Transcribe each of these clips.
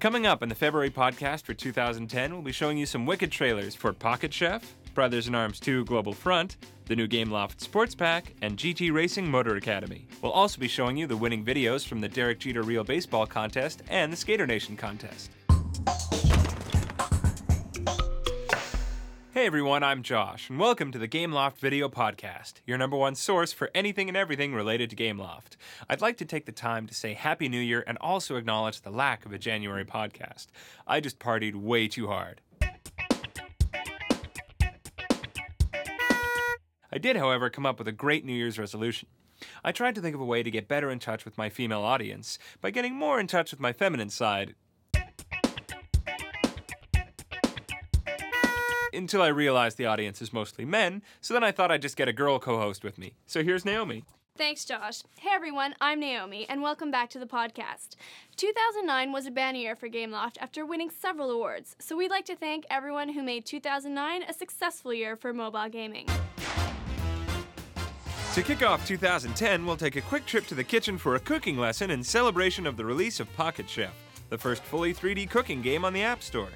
Coming up in the February podcast for 2010, we'll be showing you some wicked trailers for Pocket Chef, Brothers in Arms 2 Global Front, the new Gameloft Sports Pack, and GT Racing Motor Academy. We'll also be showing you the winning videos from the Derek Jeter Real Baseball contest and the Skater Nation contest. Hey everyone, I'm Josh, and welcome to the Gameloft Video Podcast, your number one source for anything and everything related to Gameloft. I'd like to take the time to say Happy New Year and also acknowledge the lack of a January podcast. I just partied way too hard. I did, however, come up with a great New Year's resolution. I tried to think of a way to get better in touch with my female audience by getting more in touch with my feminine side until I realized the audience is mostly men, so then I thought I'd just get a girl co host with me. So here's Naomi. Thanks, Josh. Hey everyone, I'm Naomi, and welcome back to the podcast. 2009 was a banner year for Gameloft after winning several awards, so we'd like to thank everyone who made 2009 a successful year for mobile gaming. To kick off 2010, we'll take a quick trip to the kitchen for a cooking lesson in celebration of the release of Pocket Chef, the first fully 3D cooking game on the App Store.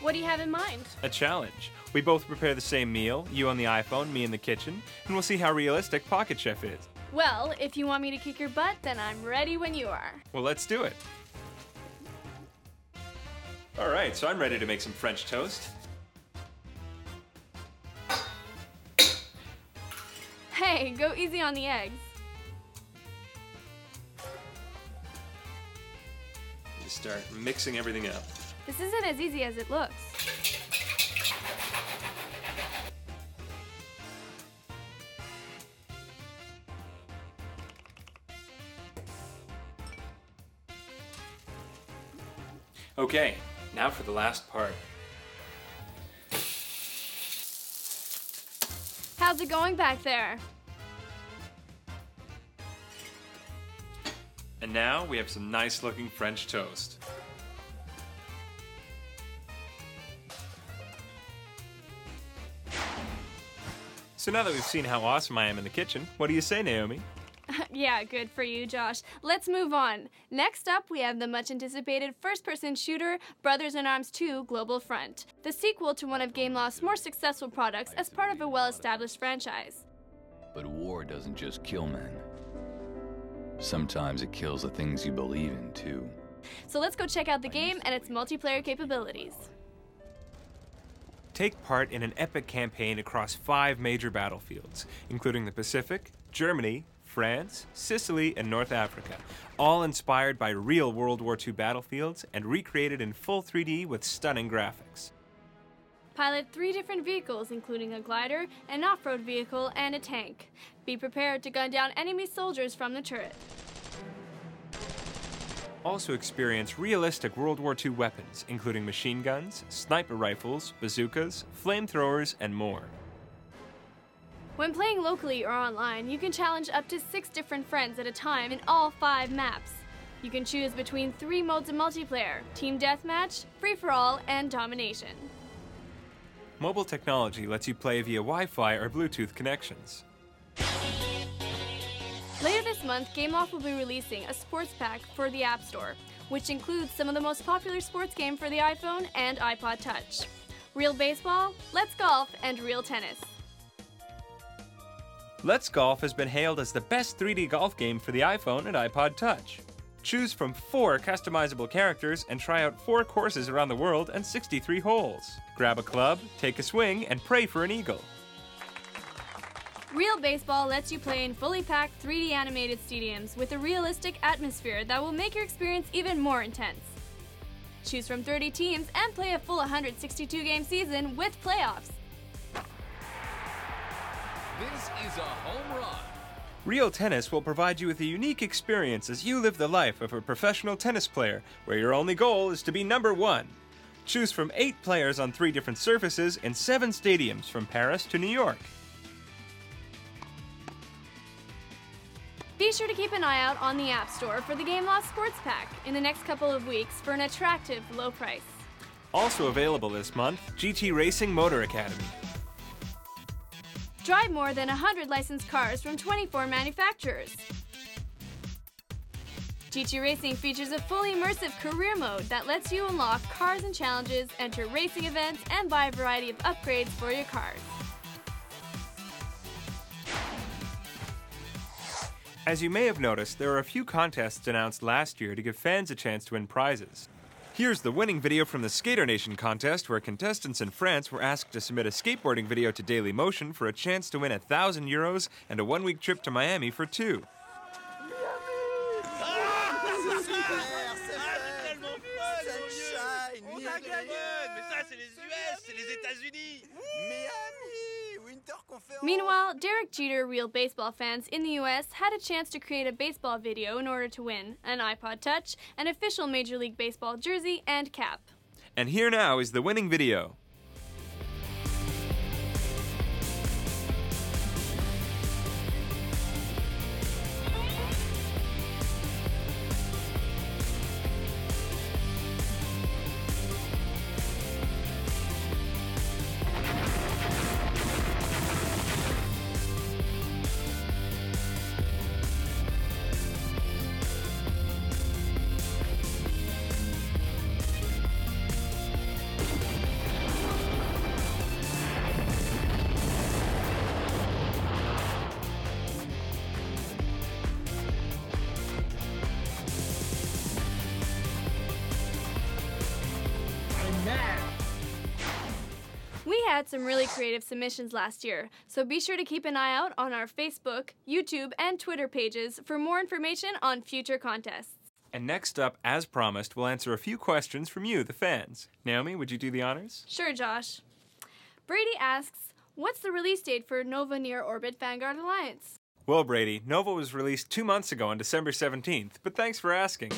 What do you have in mind? A challenge. We both prepare the same meal, you on the iPhone, me in the kitchen, and we'll see how realistic Pocket Chef is. Well, if you want me to kick your butt, then I'm ready when you are. Well, let's do it. All right, so I'm ready to make some French toast. Hey, go easy on the eggs. Just start mixing everything up. This isn't as easy as it looks. Okay, now for the last part. How's it going back there? And now we have some nice looking French toast. So now that we've seen how awesome I am in the kitchen, what do you say, Naomi? yeah, good for you, Josh. Let's move on. Next up, we have the much anticipated first person shooter Brothers in Arms 2 Global Front, the sequel to one of Gameloft's more successful products as part of a well established franchise. But war doesn't just kill men, sometimes it kills the things you believe in, too. So let's go check out the game and its multiplayer capabilities. Take part in an epic campaign across five major battlefields, including the Pacific, Germany, France, Sicily, and North Africa, all inspired by real World War II battlefields and recreated in full 3D with stunning graphics. Pilot three different vehicles, including a glider, an off road vehicle, and a tank. Be prepared to gun down enemy soldiers from the turret. Also experience realistic World War II weapons, including machine guns, sniper rifles, bazookas, flamethrowers, and more. When playing locally or online, you can challenge up to six different friends at a time in all five maps. You can choose between three modes of multiplayer Team Deathmatch, Free for All, and Domination. Mobile technology lets you play via Wi Fi or Bluetooth connections. Later this month, Gameloft will be releasing a sports pack for the App Store, which includes some of the most popular sports games for the iPhone and iPod Touch Real Baseball, Let's Golf, and Real Tennis. Let's Golf has been hailed as the best 3D golf game for the iPhone and iPod Touch. Choose from four customizable characters and try out four courses around the world and 63 holes. Grab a club, take a swing, and pray for an eagle. Real Baseball lets you play in fully packed 3D animated stadiums with a realistic atmosphere that will make your experience even more intense. Choose from 30 teams and play a full 162 game season with playoffs. This is a home run. Real Tennis will provide you with a unique experience as you live the life of a professional tennis player, where your only goal is to be number one. Choose from eight players on three different surfaces in seven stadiums from Paris to New York. Be sure to keep an eye out on the App Store for the Gameloft Sports Pack in the next couple of weeks for an attractive low price. Also available this month, GT Racing Motor Academy. Drive more than 100 licensed cars from 24 manufacturers. GT Racing features a fully immersive career mode that lets you unlock cars and challenges, enter racing events, and buy a variety of upgrades for your cars. As you may have noticed, there were a few contests announced last year to give fans a chance to win prizes. Here's the winning video from the Skater Nation contest, where contestants in France were asked to submit a skateboarding video to Dailymotion for a chance to win a thousand euros and a one week trip to Miami for two. Ah, Miami. Meanwhile, Derek Jeter Real Baseball fans in the US had a chance to create a baseball video in order to win an iPod Touch, an official Major League Baseball jersey, and cap. And here now is the winning video. Had some really creative submissions last year, so be sure to keep an eye out on our Facebook, YouTube, and Twitter pages for more information on future contests. And next up, as promised, we'll answer a few questions from you, the fans. Naomi, would you do the honors? Sure, Josh. Brady asks, What's the release date for Nova Near Orbit Vanguard Alliance? Well, Brady, Nova was released two months ago on December 17th, but thanks for asking.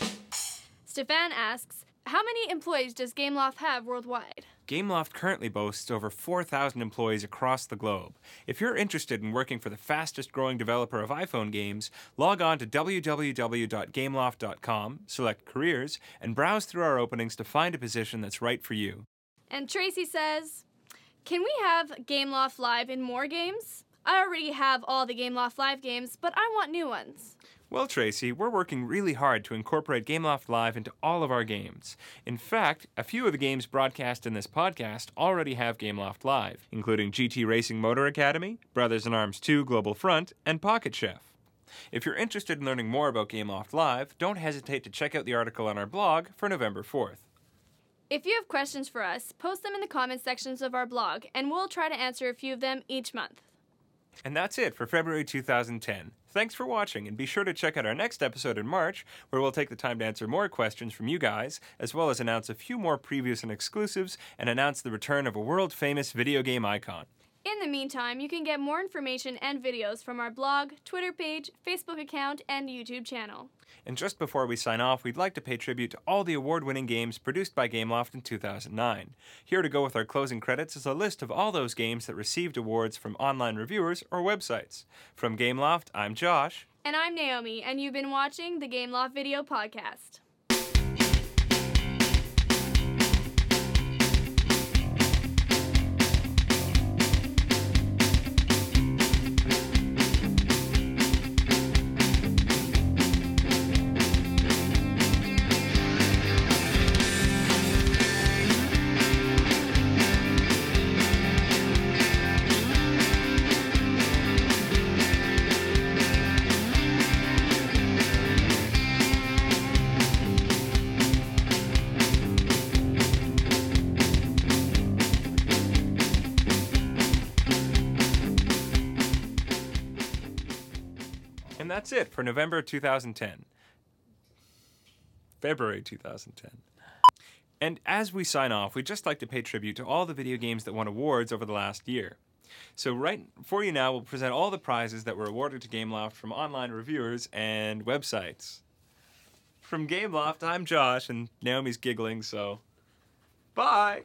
Stefan asks, How many employees does Gameloft have worldwide? Gameloft currently boasts over 4,000 employees across the globe. If you're interested in working for the fastest growing developer of iPhone games, log on to www.gameloft.com, select Careers, and browse through our openings to find a position that's right for you. And Tracy says, Can we have Gameloft Live in more games? I already have all the Gameloft Live games, but I want new ones. Well, Tracy, we're working really hard to incorporate Gameloft Live into all of our games. In fact, a few of the games broadcast in this podcast already have Gameloft Live, including GT Racing Motor Academy, Brothers in Arms 2 Global Front, and Pocket Chef. If you're interested in learning more about Gameloft Live, don't hesitate to check out the article on our blog for November 4th. If you have questions for us, post them in the comments sections of our blog, and we'll try to answer a few of them each month. And that's it for February 2010. Thanks for watching, and be sure to check out our next episode in March, where we'll take the time to answer more questions from you guys, as well as announce a few more previews and exclusives, and announce the return of a world famous video game icon. In the meantime, you can get more information and videos from our blog, Twitter page, Facebook account, and YouTube channel. And just before we sign off, we'd like to pay tribute to all the award winning games produced by Gameloft in 2009. Here to go with our closing credits is a list of all those games that received awards from online reviewers or websites. From Gameloft, I'm Josh. And I'm Naomi, and you've been watching the Gameloft Video Podcast. And that's it for November 2010. February 2010. And as we sign off, we'd just like to pay tribute to all the video games that won awards over the last year. So, right for you now, we'll present all the prizes that were awarded to Gameloft from online reviewers and websites. From Gameloft, I'm Josh, and Naomi's giggling, so bye!